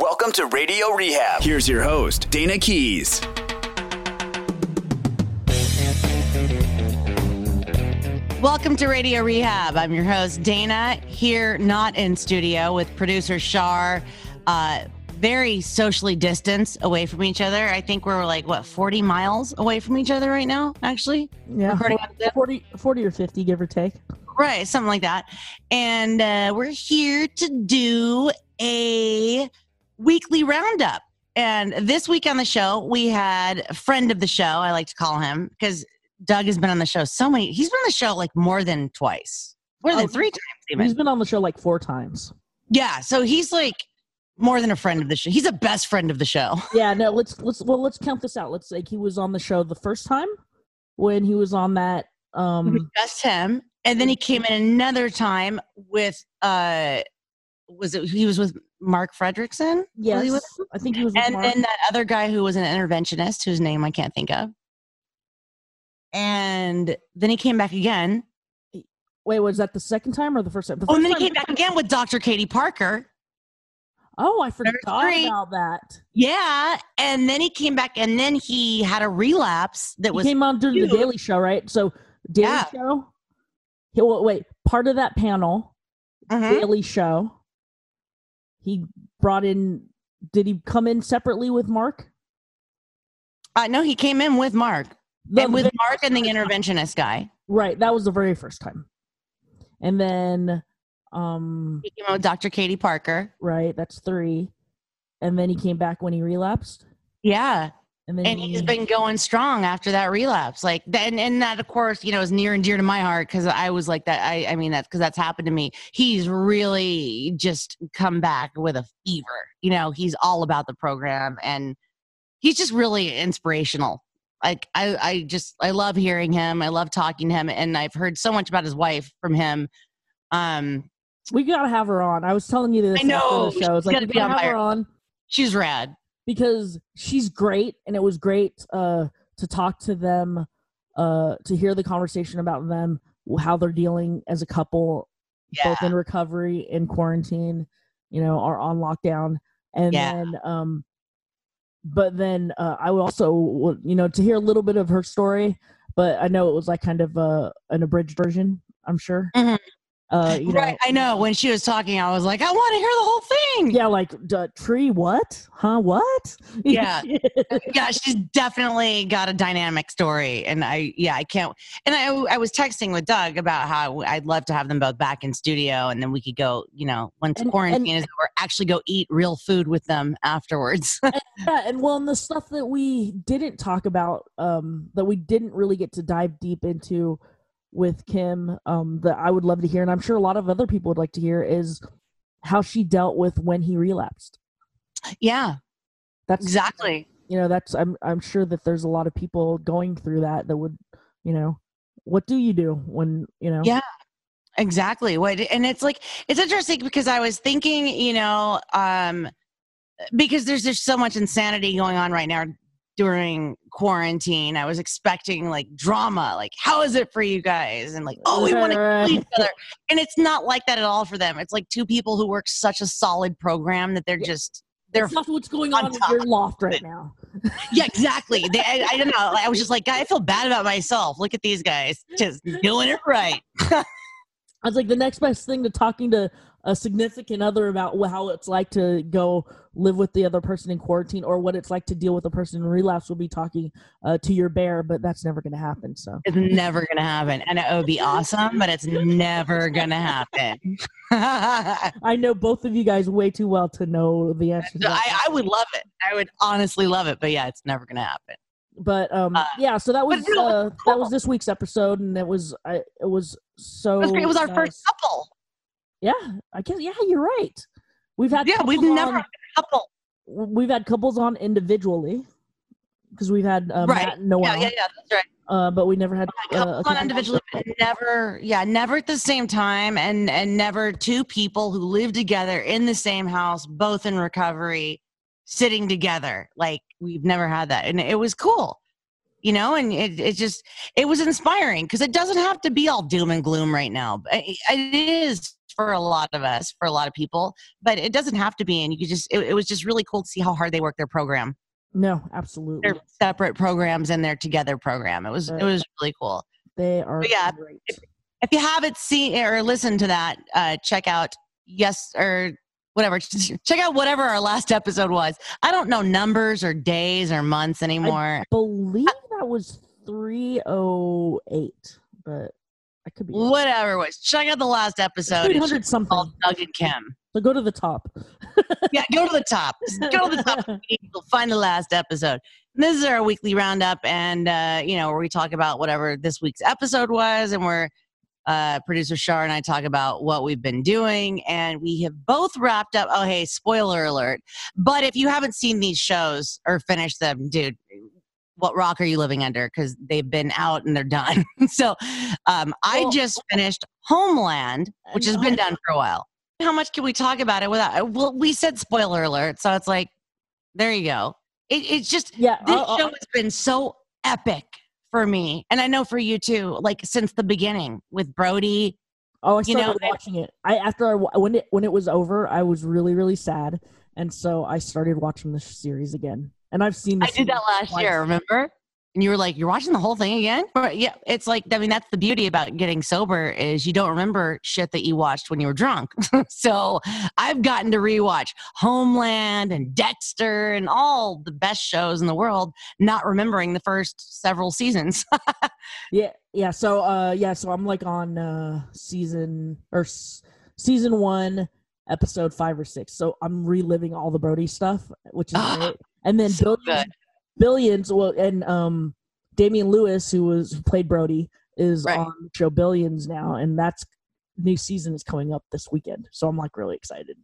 Welcome to Radio Rehab. Here's your host, Dayna Keys. Welcome to Radio Rehab. I'm your host, Dayna, here not in studio with producer Char. Uh, very socially distanced away from each other. I think we're like, what, 40 miles away from each other right now, actually? Yeah, Recording 40, 40 or 50, give or take. Right, something like that. And uh, we're here to do a weekly roundup. And this week on the show, we had a friend of the show, I like to call him, because Doug has been on the show so many, he's been on the show like more than twice, more than Oh, three times even. He's been on the show like four times. Yeah, so he's like more than a friend of the show. He's a best friend of the show. Yeah, no, let's let's well let's count this out. Let's like he was on the show the first time when he was on that um Just him. And then he came in another time with uh was it he was with Mark Fredrickson? Was yes, with I think he was with and Mark. then that other guy who was an interventionist whose name I can't think of. And then he came back again. Wait, was that the second time or the first time? The Oh, and first then he came back again with Dr. Katie Parker. Oh, I forgot about that. Yeah. And then he came back and then he had a relapse that He was came on during the. Daily Show, right? So Daily Yeah. Show. He, well, wait, part of that panel, Mhm. Daily Show. He brought in. Did he come in separately with Mark? uh, no, he came in with Mark. The- and with the- Mark and the interventionist guy. Right, that was the very first time. And then um He came in with Dr. Katie Parker. right, that's 3. And then he came back when he relapsed. Yeah. And then and he, he's been going strong after that relapse like then and that of course you know is near and dear to my heart because i was like that i i mean that's because that's happened to me. He's really just come back with a fever you know he's all about the program and he's just really inspirational. Like i i just i love hearing him i love talking to him and i've heard so much about his wife from him. Um we got to have her on. I was telling you this I know, the show. It's she's like gotta be got to on have her on. She's rad because she's great and it was great uh to talk to them uh to hear the conversation about them how they're dealing as a couple yeah both in recovery in quarantine you know are on lockdown and Yeah. then um but then uh, i would also you know to hear a little bit of her story but i know it was like kind of uh, an abridged version i'm sure Mhm. Uh you know right i know. When she was talking i was like i want to hear the whole thing. Yeah like d- tree what? Huh what? Yeah. yeah. She's definitely got a dynamic story and i yeah i can't and i i was texting with doug about how i'd love to have them both back in studio and then we could go you know once And- quarantine and- is over actually go eat real food with them afterwards. Yeah and well and the stuff that we didn't talk about um that we didn't really get to dive deep into with kim um that i would love to hear and i'm sure a lot of other people would like to hear is how she dealt with when he relapsed. Yeah. That's exactly. you know that's i'm i'm sure that there's a lot of people going through that that would you know what do you do when you know? Yeah. exactly. What and it's like it's interesting because i was thinking you know um because there's just so much insanity going on right now during quarantine i was expecting like drama like how is it for you guys? and like oh we want to kill each other. And it's not like that at all for them. It's like two people who work such a solid program that they're just they're That's not what's going on on in your loft right now. Yeah exactly. They, I, I don't know. I was just like i feel bad about myself. Look at these guys just doing it right. I was like the next best thing to talking to a significant other about how it's like to go live with the other person in quarantine or what it's like to deal with a person in relapse will be talking uh, to your bear, but that's never going to happen. So It's never gonna happen. And it would be awesome, but it's never gonna happen. I, I know both of you guys way too well to know the answer. To that. I would love it. I would honestly love it, but yeah, it's never gonna happen. But um, Uh, yeah, so that was uh, that was this week's episode, and it was I it was so. It was, great. It was our nice. first couple. Yeah, I guess. Yeah, you're right. We've had Yeah, we've never on- had a couple. we've had couples on individually because we've had uh, Right. Matt and Noel, Yeah, yeah, yeah. That's right. uh, but we never had uh, Couples a on individually, but never, yeah, never at the same time, and and never two people who live together in the same house, both in recovery, sitting together. Like we've never had that, and it was cool, you know. And it it just it was inspiring because it doesn't have to be all doom and gloom right now. It it is for a lot of us, for a lot of people, but it doesn't have to be. And you could just, it, it was just really cool to see how hard they work their program. No, absolutely. They're separate programs and their together program. It was, it was really cool. They are But yeah, great. If you haven't seen or listened to that, uh, check out yes or whatever. Check out whatever our last episode was. I don't know numbers or days or months anymore. I believe that was 308, but I could be wrong. Whatever it was. Check out the last episode. It's 300 something. called Doug and Kim. So go to the top. Yeah, go to the top. Go to the top. You'll find the last episode. And this is our weekly roundup, and uh, you know where we talk about whatever this week's episode was, and where uh, producer Char and I talk about what we've been doing, and we have both wrapped up. Oh, hey, spoiler alert! But if you haven't seen these shows or finished them, dude, what rock are you living under? Because they've been out and they're done. so, um, I Well- just finished Homeland, which has been done for a while. How much can we talk about it without? Well, we said spoiler alert, so it's like, there you go. It, it's just Yeah, this I'll- I'll- show has been so epic for me, and I know for you too. Like since the beginning with Brody. Oh, I You know, watching it. I after I when it when it was over, I was really really sad, and so I started watching the series again. And I've seen. I did that last twice. year. Remember? And you were like, "You're watching the whole thing again?" Or, yeah, it's like I mean, that's the beauty about getting sober is you don't remember shit that you watched when you were drunk. so I've gotten to rewatch Homeland and Dexter and all the best shows in the world, not remembering the first several seasons. Yeah, yeah. So, uh, yeah. So I'm like on uh season or s- season one, episode five or six. So I'm reliving all the Brody stuff, which is great. And then so billions, good. billions. Well, and um, Damian Lewis, who was who played Brody, is Right. on the show Billions now, and that's new season is coming up this weekend. So I'm like really excited.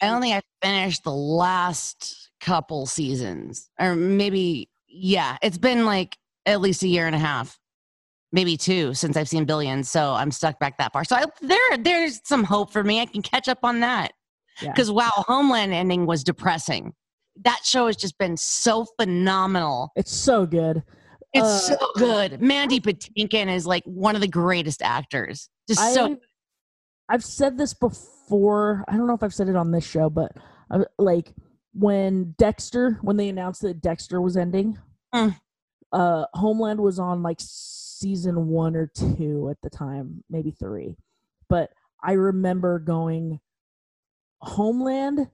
I don't think I finished the last couple seasons, or maybe yeah, it's been like at least a year and a half, maybe two since I've seen Billions. So I'm stuck back that far. So I, there, there's some hope for me. I can catch up on that Yeah. because wow, Homeland ending was depressing. That show has just been so phenomenal. It's so good. It's Uh, so good. Mandy Patinkin is like one of the greatest actors. Just I, so I've said this before. I don't know if I've said it on this show, but uh, like when Dexter, when they announced that Dexter was ending, Mm. uh, Homeland was on like season one or two at the time, maybe three. But I remember going, Homeland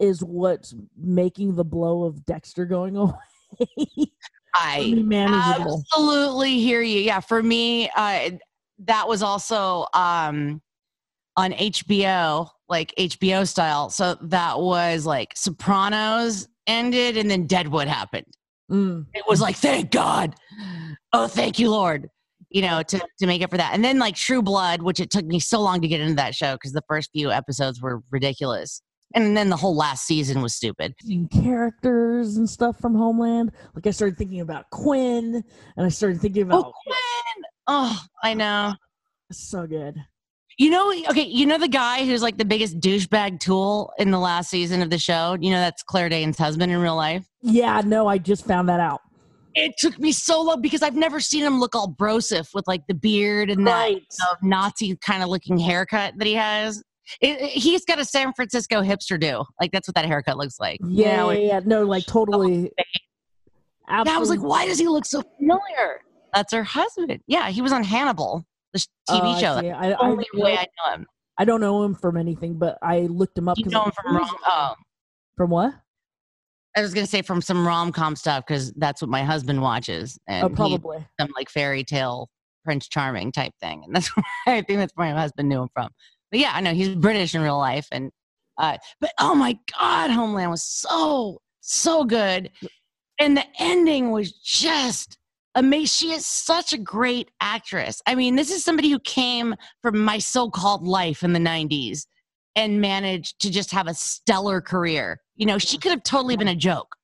is what's making the blow of Dexter going away. I manageable. absolutely hear you. Yeah, for me, uh, that was also um, on HBO, like HBO style. So that was like Sopranos ended, and then Deadwood happened. Mm. It was like, thank God. Oh, thank you, Lord. You know, to to make up for that, and then like True Blood, which it took me so long to get into that show because the first few episodes were ridiculous, and then the whole last season was stupid. Characters and stuff from Homeland. Like I started thinking about Quinn, and I started thinking about Oh, Quinn! Oh, I know. so good. You know, okay, you know the guy who's like the biggest douchebag tool in the last season of the show? You know, that's Claire Danes' husband in real life. Yeah, no, I just found that out. It took me so long because I've never seen him look all brosif with like the beard and that Right. uh, Nazi kind of looking haircut that he has. It, it- he's got a San Francisco hipster do. Like, that's what that haircut looks like. You Yeah, know, yeah, yeah. No, like totally. Yeah, I was like, why does he look so familiar? That's her husband. Yeah, he was on Hannibal, the TV I uh, show. see. That's I, the I, only way I know him. I don't know him from anything, but I looked him up. You 'cause know him from curious rom. Oh, From what? I was gonna say from some rom com stuff because that's what my husband watches, and Oh, probably. some like fairy tale Prince Charming type thing, and that's where I think that's where my husband knew him from. But yeah, I know he's British in real life, and uh, but oh my god, Homeland was so so good, and the ending was just amazing. She is such a great actress. I mean, this is somebody who came from my so-called life in the '90s and managed to just have a stellar career. You know, she could have totally been a joke,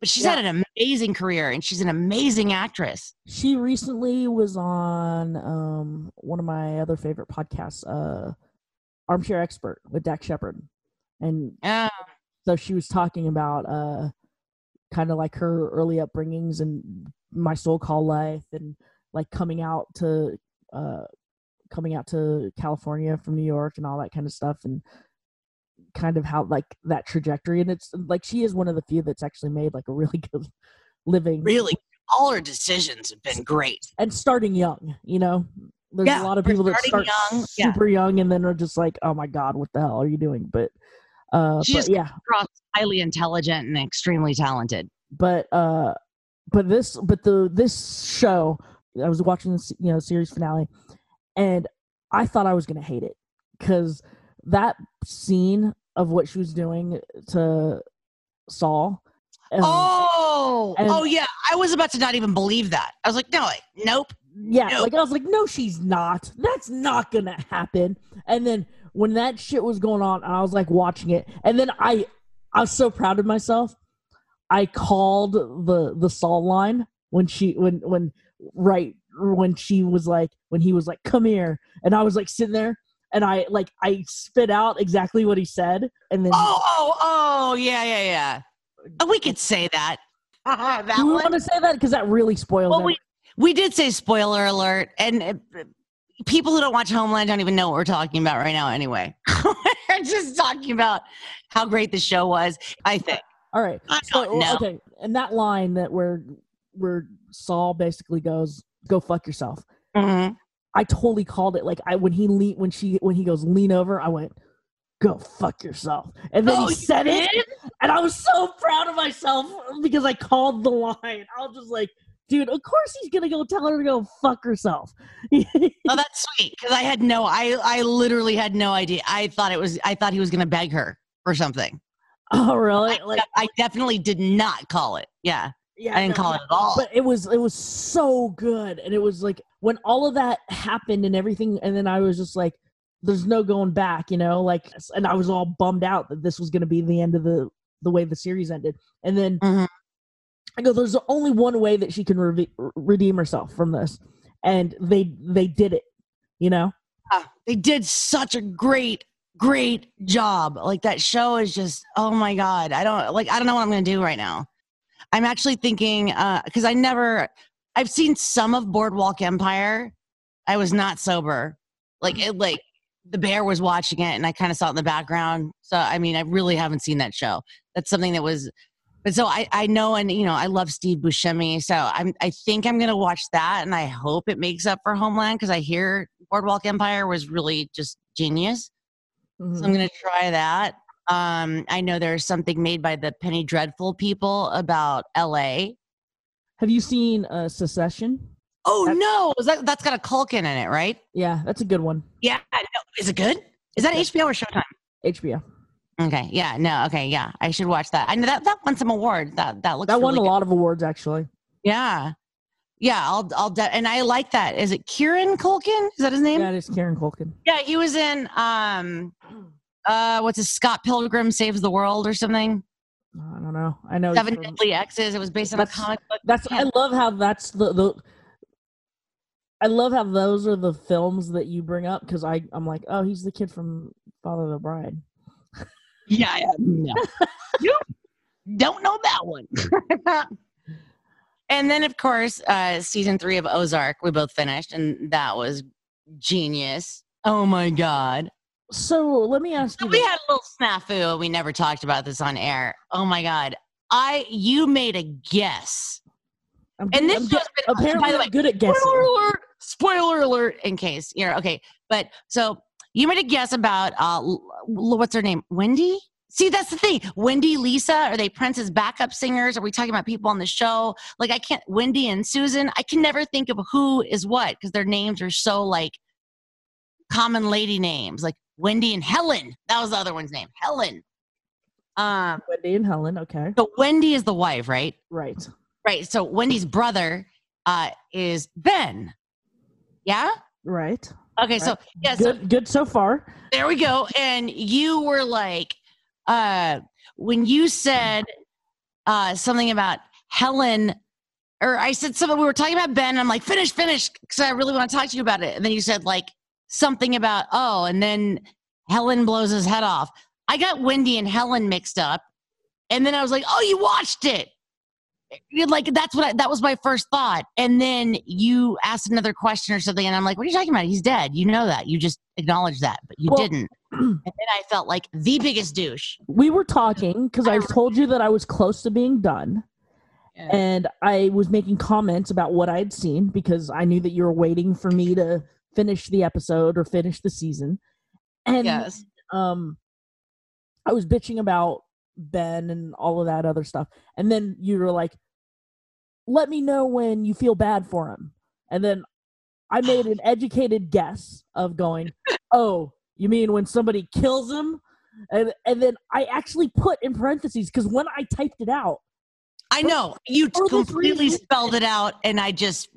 but she's Yeah. had an amazing career and she's an amazing actress. She recently was on um, one of my other favorite podcasts, uh, Armchair Expert with Dax Shepard, and Yeah. so she was talking about uh, kind of like her early upbringings and My So-Called Life, and like coming out to uh, coming out to California from New York and all that kind of stuff, and kind of how like that trajectory. And it's like she is one of the few that's actually made like a really good living. Really, all her decisions have been great. and starting young. You know, there's Yeah, a lot of people that start young, yeah. super young and then are just like, oh my god, what the hell are you doing? But uh, She but just- yeah, Across highly intelligent and extremely talented. but uh but this but the this show i was watching this you know series finale and i thought i was gonna hate it because that scene of what she was doing to saul um, oh, oh yeah. I was about to not even believe that. I was like, no, nope. Yeah no. like i was like no she's not that's not gonna happen and then when that shit was going on i was like watching it and then i i was so proud of myself i called the the saul line when she when when right when she was like when he was like come here and i was like sitting there and i like i spit out exactly what he said and then Oh, oh, oh, yeah, yeah, yeah. We could say that. that do you one. want to say that because that really spoils Well, it. we we did say spoiler alert, and uh, people who don't watch Homeland don't even know what we're talking about right now. Anyway, we're just talking about how great the show was. I think. all right So okay, and that line that where where Saul basically goes, "Go fuck yourself." Mhm. I totally called it. Like I when he lean when she when he goes lean over, I went, "Go fuck yourself," and then Oh, he said it, and I was so proud of myself because I called the line. I was just like, "Dude, of course he's gonna go tell her to go fuck herself." Oh, that's sweet because I had no. I I literally had no idea. I thought it was. I thought he was going to beg her or something. oh, really? I, Like, I definitely did not call it. Yeah, yeah, I didn't no, call it at all. but it was it was so good and it was like when all of that happened and everything and then i was just like there's no going back you know like and i was all bummed out that this was going to be the end of the the way the series ended and then Mhm. I go there's only one way that she can reve- redeem herself from this. And they they did it you know? Yeah, they did such a great great job. Like that show is just oh my god. I don't like i don't know what i'm gonna do right now. I'm actually thinking uh because i never i've seen some of boardwalk empire. I was not sober. Like it like the bear was watching it and i kind of saw it in the background. So i mean i really haven't seen that show. That's something that was but so I, I know and you know I love Steve Buscemi so I'm I think I'm gonna watch that and I hope it makes up for Homeland because I hear Boardwalk Empire was really just genius Mhm. so I'm gonna try that. Um, I know there's something made by the Penny Dreadful people about L.A. have you seen uh Succession Oh That- no, is that that's got a Culkin in it, right? yeah that's a good one Yeah. No, is it good? Is that Yeah. HBO or Showtime? hbo Okay. Yeah. No. Okay. Yeah. I should watch that. I know that that won some awards. That that looks that won really a good. lot of awards actually Yeah. Yeah. I'll I'll de- and I like that. Is it Kieran Culkin? Is that his name? That is Kieran culkin Yeah. He was in um uh what's his Scott Pilgrim Saves the World or something. i don't know i know Seven Deadly X's. It was based on a comic book. That's. I love how that's the the I love how those are the films that you bring up because I I'm like oh he's the kid from Father of the Bride Yeah, yeah, no. you don't know that one. and then, of course, uh, season three of Ozark, we both finished, and that was genius. Oh my God. so let me ask So you we this. had a little snafu. We never talked about this on air. Oh my God. I, you made a guess. I'm And this I'm show's good- been, apparently by the I'm way, good at guessing Spoiler alert! Spoiler alert! In case you're okay, but so you made a guess about uh, what's her name? Wendy. See, that's the thing. Wendy, Lisa, are they Prince's backup singers? Are we talking about people on the show? Like, I can't. Wendy and Susan. I can never think of who is what because their names are so like common lady names, like Wendy and Helen. That was the other one's name, Helen. Um, Wendy and Helen okay so Wendy is the wife, right? right Right. So Wendy's brother uh, is Ben. Yeah. right Okay. So Right. yeah. So good good so far there we go. And you were like, uh, when you said uh, something about Helen, or I said something. We were talking about Ben. And I'm like, finish, finish, because I really want to talk to you about it. And then you said like something about oh, and then Helen blows his head off. I got Wendy and Helen mixed up, and then I was like, oh, you watched it. Like that's what I, that was my first thought. And then you asked another question or something and i'm like what are you talking about? He's dead. You know that. You just acknowledged that but you Well- didn't. and then i felt like the biggest douche. We were talking because I told you that I was close to being done. and I was making comments about what I had seen because I knew that you were waiting for me to finish the episode or finish the season. And yes. um I was bitching about Ben and all of that other stuff. And then you were like, let me know when you feel bad for him. And then I made an educated guess of going, oh, you mean when somebody kills him? And and then I actually put in parentheses because when I typed it out, i know you completely reason- spelled it out and i just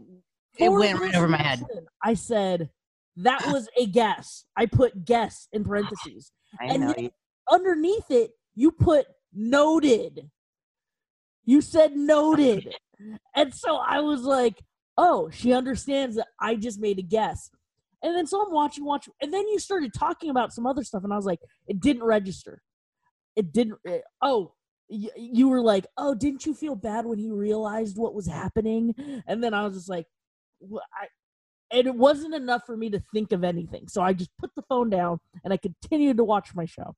it went right over my head I said that was a guess. I put guess in parentheses. I And know Underneath it, you put noted. You said noted. and so I was like, oh, she understands that I just made a guess. And then so I'm watching, watching, and then you started talking about some other stuff, and I was like, it didn't register. It didn't. eh, oh, y- you were like, oh, didn't you feel bad when he realized what was happening? And then I was just like, "Wha- I, and it wasn't enough for me to think of anything. So I just put the phone down and I continued to watch my show.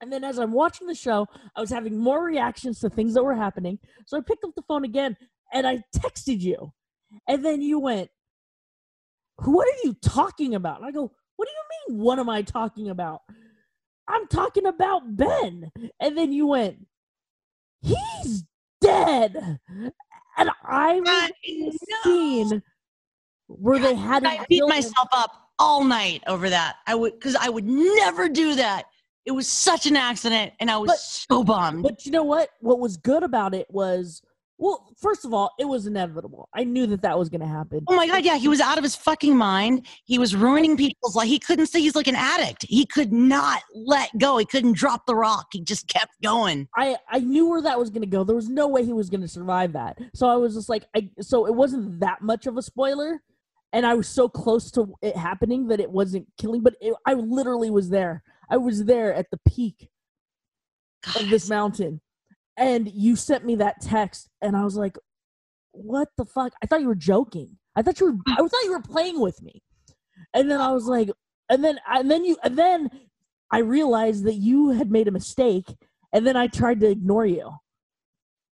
And then as I'm watching the show, I was having more reactions to things that were happening. So I picked up the phone again and I texted you. And then you went, What are you talking about? And I go, What do you mean, what am I talking about? I'm talking about Ben. And then you went, He's dead. And I was in the scene where they had I beat myself up all night over that. I would because I would never do that. It was such an accident, and I was But- so bummed. But you know what? What was good about it was, well, first of all, it was inevitable. I knew that that was going to happen. oh my god, yeah, he was out of his fucking mind. He was ruining people's life. He couldn't say he's like an addict. He could not let go. He couldn't drop the rock. He just kept going. I I knew where that was going to go. There was no way he was going to survive that. So I was just like, I so it wasn't that much of a spoiler, and I was so close to it happening that it wasn't killing. But it, I literally was there. I was there at the peak of this mountain, and you sent me that text, and I was like, "What the fuck?" I thought you were joking. I thought you were. I thought you were playing with me, and then I was like, and then and then you and then I realized that you had made a mistake, and then I tried to ignore you,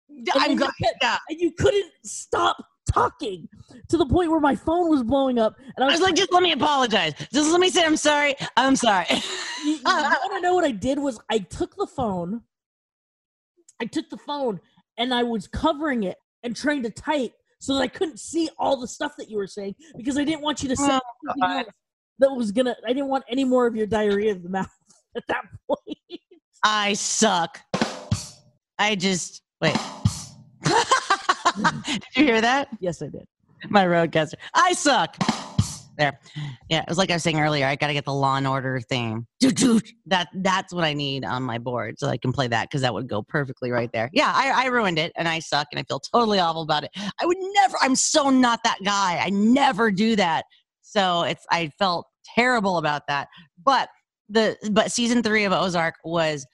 and, I'm then you Yeah. and you couldn't stop talking to the point where my phone was blowing up, and I I was, was like, just let me apologize. Just let me say I'm sorry. I'm sorry. you, you want to know what I did was I took the phone, I took the phone and I was covering it and trying to type so that I couldn't see all the stuff that you were saying because I didn't want you to say Oh, that was gonna. I didn't want any more of your diarrhea of the mouth at that point. I suck. I just wait. Did you hear that? yes, I did. My RodeCaster. I suck. There. Yeah, it was like I was saying earlier. I got to get the Law and Order theme. That that's what I need on my board, so I can play that because that would go perfectly right there. Yeah, I, I ruined it, and I suck, and I feel totally awful about it. I would never. I'm so not that guy. I never do that. So it's. I felt terrible about that. But the but season three of Ozark was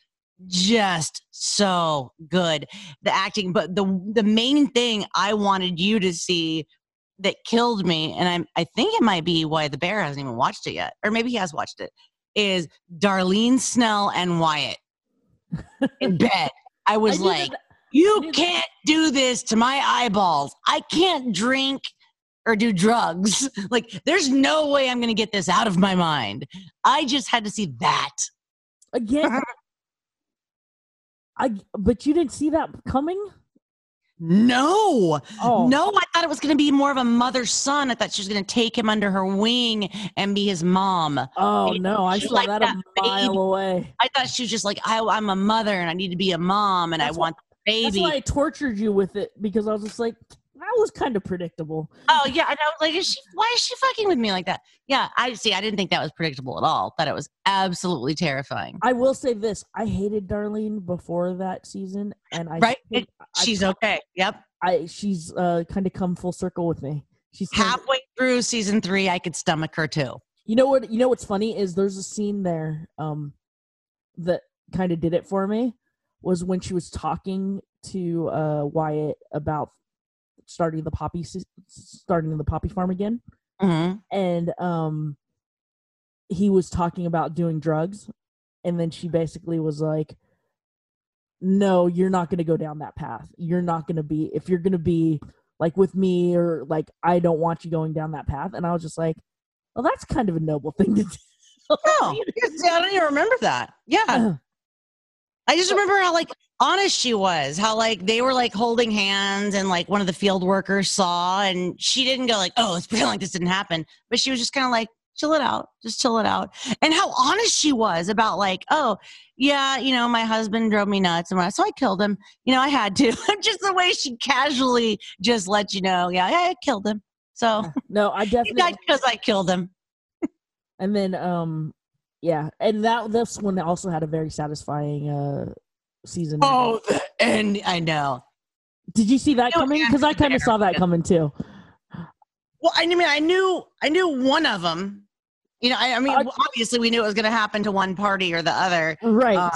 just so good the acting but the the main thing i wanted you to see that killed me and i'm i think it might be why the bear hasn't even watched it yet or maybe he has watched it is darlene snell and wyatt. In bed. I was I like you can't do this to my eyeballs. I can't drink or do drugs. Like there's no way i'm gonna get this out of my mind. I just had to see that. Again. I but you didn't see that coming. no Oh No, I thought it was going to be more of a mother son. I thought she was going to take him under her wing and be his mom. Oh no, I saw like that, that a mile baby. away. I thought she was just like, I, I'm a mother and I need to be a mom and That's I want the That's why I tortured you with it because I was just like, was kind of predictable. oh yeah, and I was like, is she? Why is she fucking with me like that? Yeah, I see. I didn't think that was predictable at all. Thought it was absolutely terrifying. I will say this: I hated Darlene before that season, and I Right? think I- She's okay. Yep. I she's uh, kind of come full circle with me. She's kind of- Halfway through season three, I could stomach her too. you know what? You know what's funny is there's a scene there um, that kind of did it for me. Was when she was talking to uh, Wyatt about starting the poppy starting the poppy farm again, hmm and um, he was talking about doing drugs, and then she basically was like, "No, you're not going to go down that path. You're not going to be if you're going to be like with me or like I don't want you going down that path." And I was just like, "Well, that's kind of a noble thing to do." See, I don't even remember that. Yeah. I just remember how like honest she was, how like they were like holding hands and like one of the field workers saw and she didn't go like, oh, let's pretend like this didn't happen. But she was just kind of like, chill it out, just chill it out. And how honest she was about like, oh, yeah, you know, my husband drove me nuts and I, so I killed him. You know, I had to. just the way she casually just let you know, yeah, yeah I killed him. So no, I definitely because I killed him. and then um yeah and that this one also had a very satisfying uh season Oh, the end. I know. did you see that No, coming because i kind of saw that coming too Well, I mean, I knew, I knew one of them. You know, I, I mean, I- obviously, we knew it was going to happen to one party or the other. right Uh,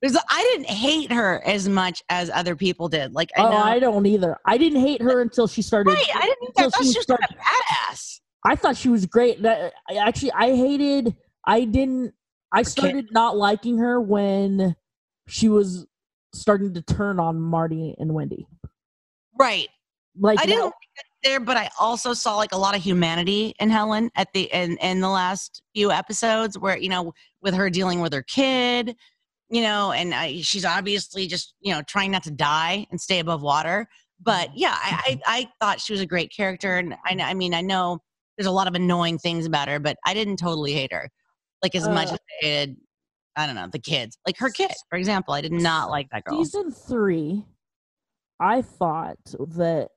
Because I didn't hate her as much as other people did. Like, I oh know, i don't either i didn't hate her until she started right? I didn't. until I thought she she was started- kind of badass. i thought she was great that I, actually i hated i didn't i started not liking her when she was starting to turn on marty and wendy Right. like I didn't like there, but I also saw like a lot of humanity in Helen at the in in the last few episodes, where you know, with her dealing with her kid, you know, and I, she's obviously just you know trying not to die and stay above water. But yeah, I I, I thought she was a great character, and I I mean I know there's a lot of annoying things about her, but I didn't totally hate her, like as much Uh, as I hated. I don't know the kids, like her kid, for example. I did not like that girl. season three, I thought that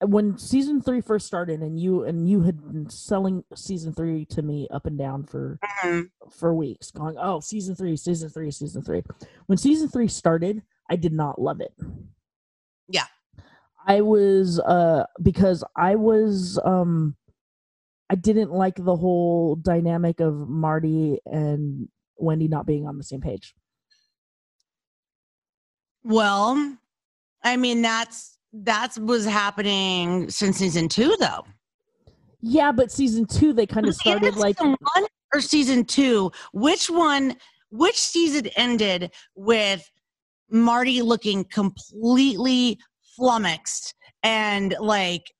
when season three first started, and you and you had been selling season three to me up and down for Mhm. for weeks, going, "Oh, season three, season three, season three. When season three started, I did not love it. Yeah. I was uh because I was um I didn't like the whole dynamic of Marty and Wendy not being on the same page. Well, I mean that's that's was happening since season two, though. Yeah, but season two they kind of started like season one or season two. Which one? Which season ended with Marty looking completely flummoxed and like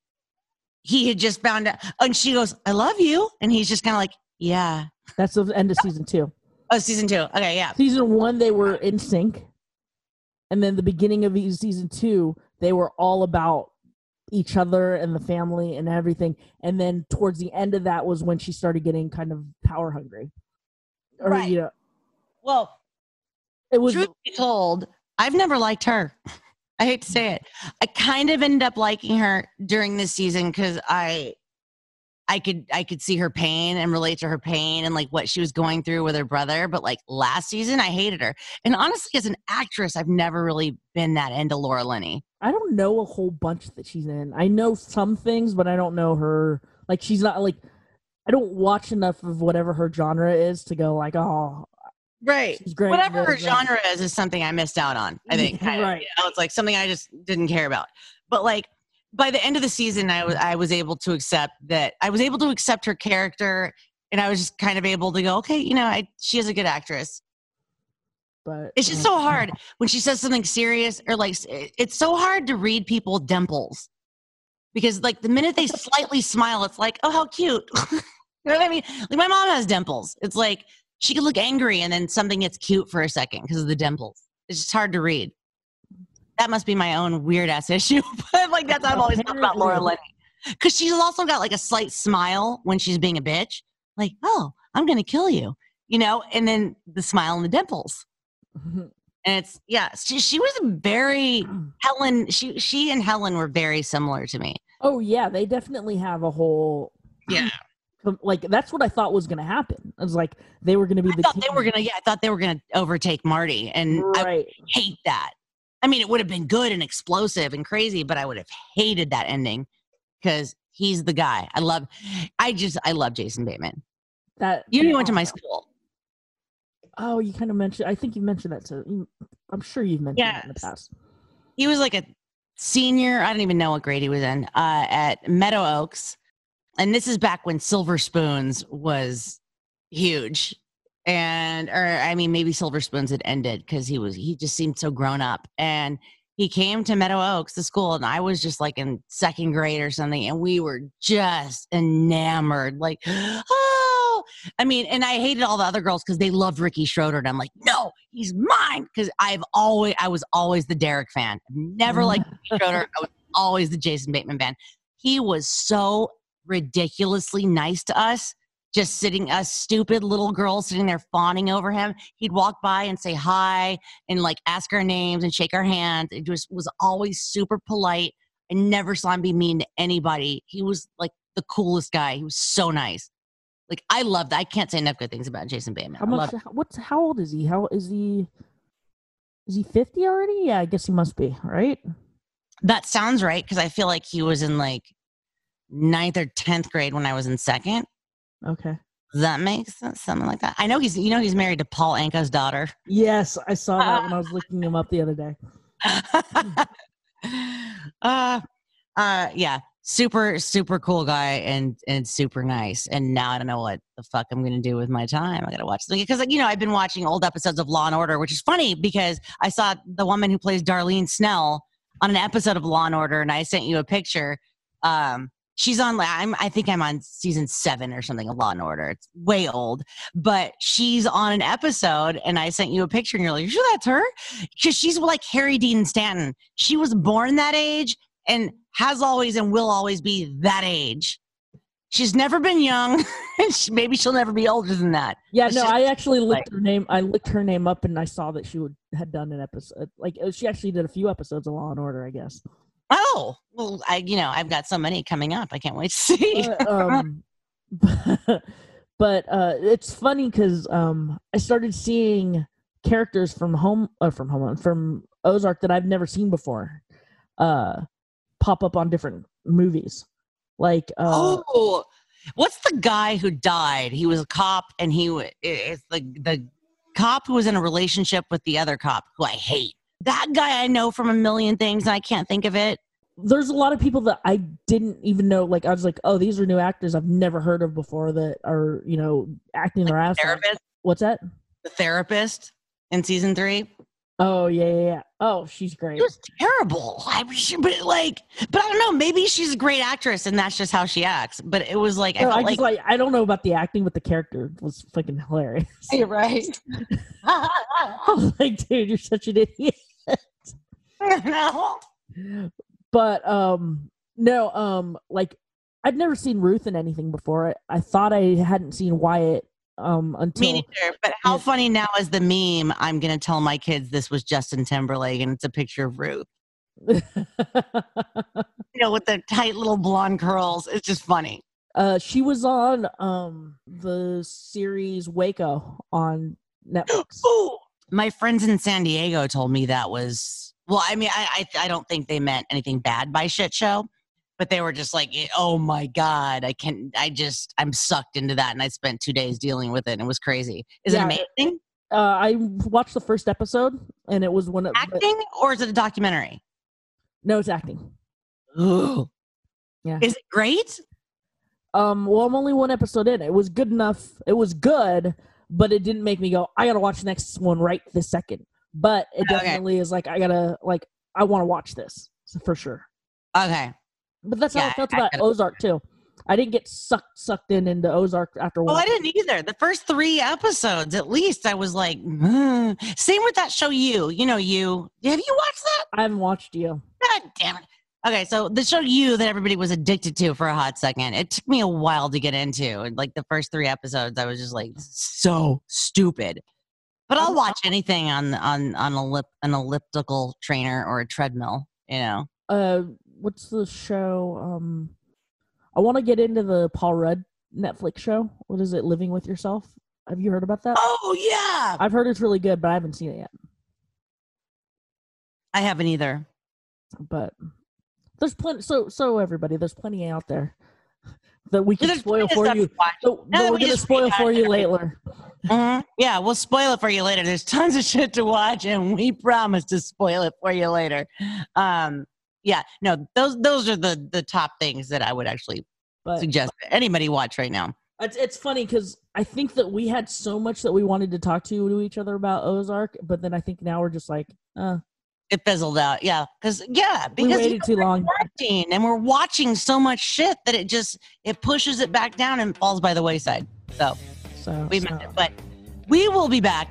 he had just found out? And she goes, "I love you," and he's just kind of like, "Yeah." that's the end of season two. Oh, season two. Okay, yeah. Season one they were in sync, and then the beginning of season two they were all about each other and the family and everything. And then towards the end of that was when she started getting kind of power hungry. Or Right. you know, Well, it was truth be told, I've never liked her. I hate to say it. I kind of ended up liking her during this season because I I could I could see her pain and relate to her pain and like what she was going through with her brother. But like last season, I hated her. And honestly, as an actress, I've never really been that into Laura Linney. I don't know a whole bunch that she's in. I know some things, but I don't know her. Like she's not like I don't watch enough of whatever her genre is to go like, oh, Right. Whatever her genre is, is something I missed out on. I think. kind of, Right. you know, it's like something I just didn't care about. But like by the end of the season, I was I was able to accept that I was able to accept her character, and I was just kind of able to go, okay, you know, I, she is a good actress. But It's just so hard when she says something serious or like it's so hard to read people dimples because like the minute they slightly smile, it's like, oh, how cute. you know what I mean? Like my mom has dimples. It's like she could look angry and then something gets cute for a second because of the dimples. It's just hard to read. That must be my own weird ass issue, but like that's I've always felt about Laura Linney because she's also got like a slight smile when she's being a bitch, like, oh, I'm gonna kill you, you know, and then the smile and the dimples. And it's yeah, she, she was very Helen. She she and Helen were very similar to me. oh yeah, they definitely have a whole Yeah, like that's what I thought was going to happen. I was like they were going to be I the thought they were gonna. Yeah, I thought they were gonna overtake Marty, and I hate that. I mean, it would have been good and explosive and crazy, but I would have hated that ending because he's the guy. I love. I just I love Jason Bateman. That You he went to my school. Oh, you kind of mentioned. I think you mentioned that too. You- I'm sure you've mentioned it in the past. he was like a senior i don't even know what grade he was in uh, at meadow oaks and this is back when silver spoons was huge. And or i mean maybe silver spoons had ended because he was he just seemed so grown up. And he came to meadow oaks the school and i was just like in second grade or something and we were just enamored like oh! I mean and i hated all the other girls because they loved ricky schroder and i'm like no he's mine! Because i've always i was always the derek fan. Never liked mm. ricky schroder. I was always the jason bateman fan. He was so ridiculously nice to us just sitting us stupid little girls sitting there fawning over him he'd walk by and say hi and like ask our names and shake our hands it just was always super polite i never saw him be mean to anybody he was like the coolest guy he was so nice like i loved i can't say enough good things about jason bateman How much? What's how old is he? How is he? Is he 50 already? Yeah, I guess he must be, right? that sounds right because i feel like he was in like ninth or 10th grade when i was in second. Okay. Does that makes sense something like that. I know he's you know he's married to paul anka's daughter. Yes, I saw that when I was looking him up the other day. uh uh yeah super super cool guy and and super nice. And now i don't know what the fuck i'm gonna do with my time. I gotta watch because like, you know i've been watching old episodes of law and order which is funny because i saw the woman who plays darlene snell on an episode of law and order and i sent you a picture. Um she's on like i'm i think i'm on season seven or something of law and order it's way old but she's on an episode and i sent you a picture and you're like sure that's her because she's like harry dean stanton she was born that age and has always and will always be that age she's never been young and she, maybe she'll never be older than that Yeah, It's no, I actually like- looked her name. I looked her name up, and I saw that she would had done an episode. Like uh, she actually did a few episodes of Law and Order, I guess. Oh well i you know i've got so many coming up i can't wait to see But, um, but uh, it's funny because um, I started seeing characters from home, uh, from home, from Ozark that I've never seen before, uh, pop up on different movies. Like, uh, oh, what's the guy who died? He was a cop, and he wa- i- it's the the cop who was in a relationship with the other cop who I hate. That guy I know from a million things, and I can't think of it. there's a lot of people that I didn't even know. Like, I was like, oh, these are new actors I've never heard of before that are, you know, acting their ass off. Therapist, What's that? the therapist in season three. Oh yeah, yeah, yeah. Oh, she's great. It was terrible. I was, but like, but I don't know. Maybe she's a great actress, and that's just how she acts. But it was like I No, felt I like, like I don't know about the acting, but the character was fucking hilarious. you're right. I was like, dude, you're such an idiot. no. But um, no, um, like I'd never seen Ruth in anything before. I, I thought I hadn't seen Wyatt um until Me neither. But how funny now is the meme? I'm gonna tell my kids this was Justin Timberlake, and it's a picture of Ruth. You know, with the tight little blonde curls. It's just funny. uh, she was on um the series Waco on Netflix. Ooh. My friends in San Diego told me that was well. I mean, I I, I don't think they meant anything bad by shit show, but they were just like, oh my god, I can't. I just I'm sucked into that, and I spent two days dealing with it, and it was crazy. Is Yeah. it amazing Uh, I watched the first episode, and it was one of acting or is it a documentary? no, it's acting. Ooh. Yeah. Is it great? Um, well, I'm only one episode in. It was good enough. It was good, but it didn't make me go, I gotta watch the next one right this second. But it Okay. definitely is like I gotta like I want to watch this for sure. Okay. But that's how I felt I about gotta- Ozark too. I didn't get sucked sucked in into Ozark after Well, I didn't either. The first three episodes, at least, I was like, "Hmm." same with that show. You, you know, you. Have you watched that? I haven't watched you. God damn it. Okay, so the show you that everybody was addicted to for a hot second. It took me a while to get into. And, Like the first three episodes, I was just like, so stupid. But I'll watch anything on on on a lip, an elliptical trainer or a treadmill. You know. Uh, what's the show? Um, I want to get into the Paul Rudd Netflix show. What is it? Living with Yourself. Have you heard about that? Oh yeah, I've heard it's really good, but I haven't seen it yet. I haven't either. but there's plenty so so everybody there's plenty out there that we can There's spoil for you. to watch. But, Now but that we're we gonna spoil for you later. Mhm. Yeah, we'll spoil it for you later. There's tons of shit to watch, and we promise to spoil it for you later. Um, yeah, no, those those are the the top things that I would actually But suggest anybody watch right now. it's, it's funny because I think that we had so much that we wanted to talk to to each other about Ozark, but then I think now we're just like, uh, It fizzled out, yeah, because yeah, because we waited too long. and we're watching so much shit that it just it pushes it back down and falls by the wayside. So So, we so- missed it, but we will be back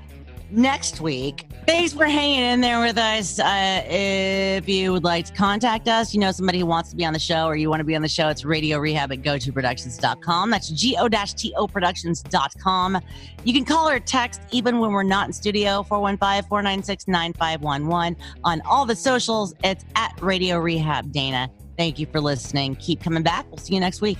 next week. Thanks for hanging in there with us. Uh, if you would like to contact us, you know somebody who wants to be on the show or you want to be on the show, it's radio rehab at go-to-productions.com. That's go-to productions.com. You can call or text even when we're not in studio, 415-496-9511. On all the socials, it's at Radio Rehab Dayna. Thank you for listening. Keep coming back. We'll see you next week.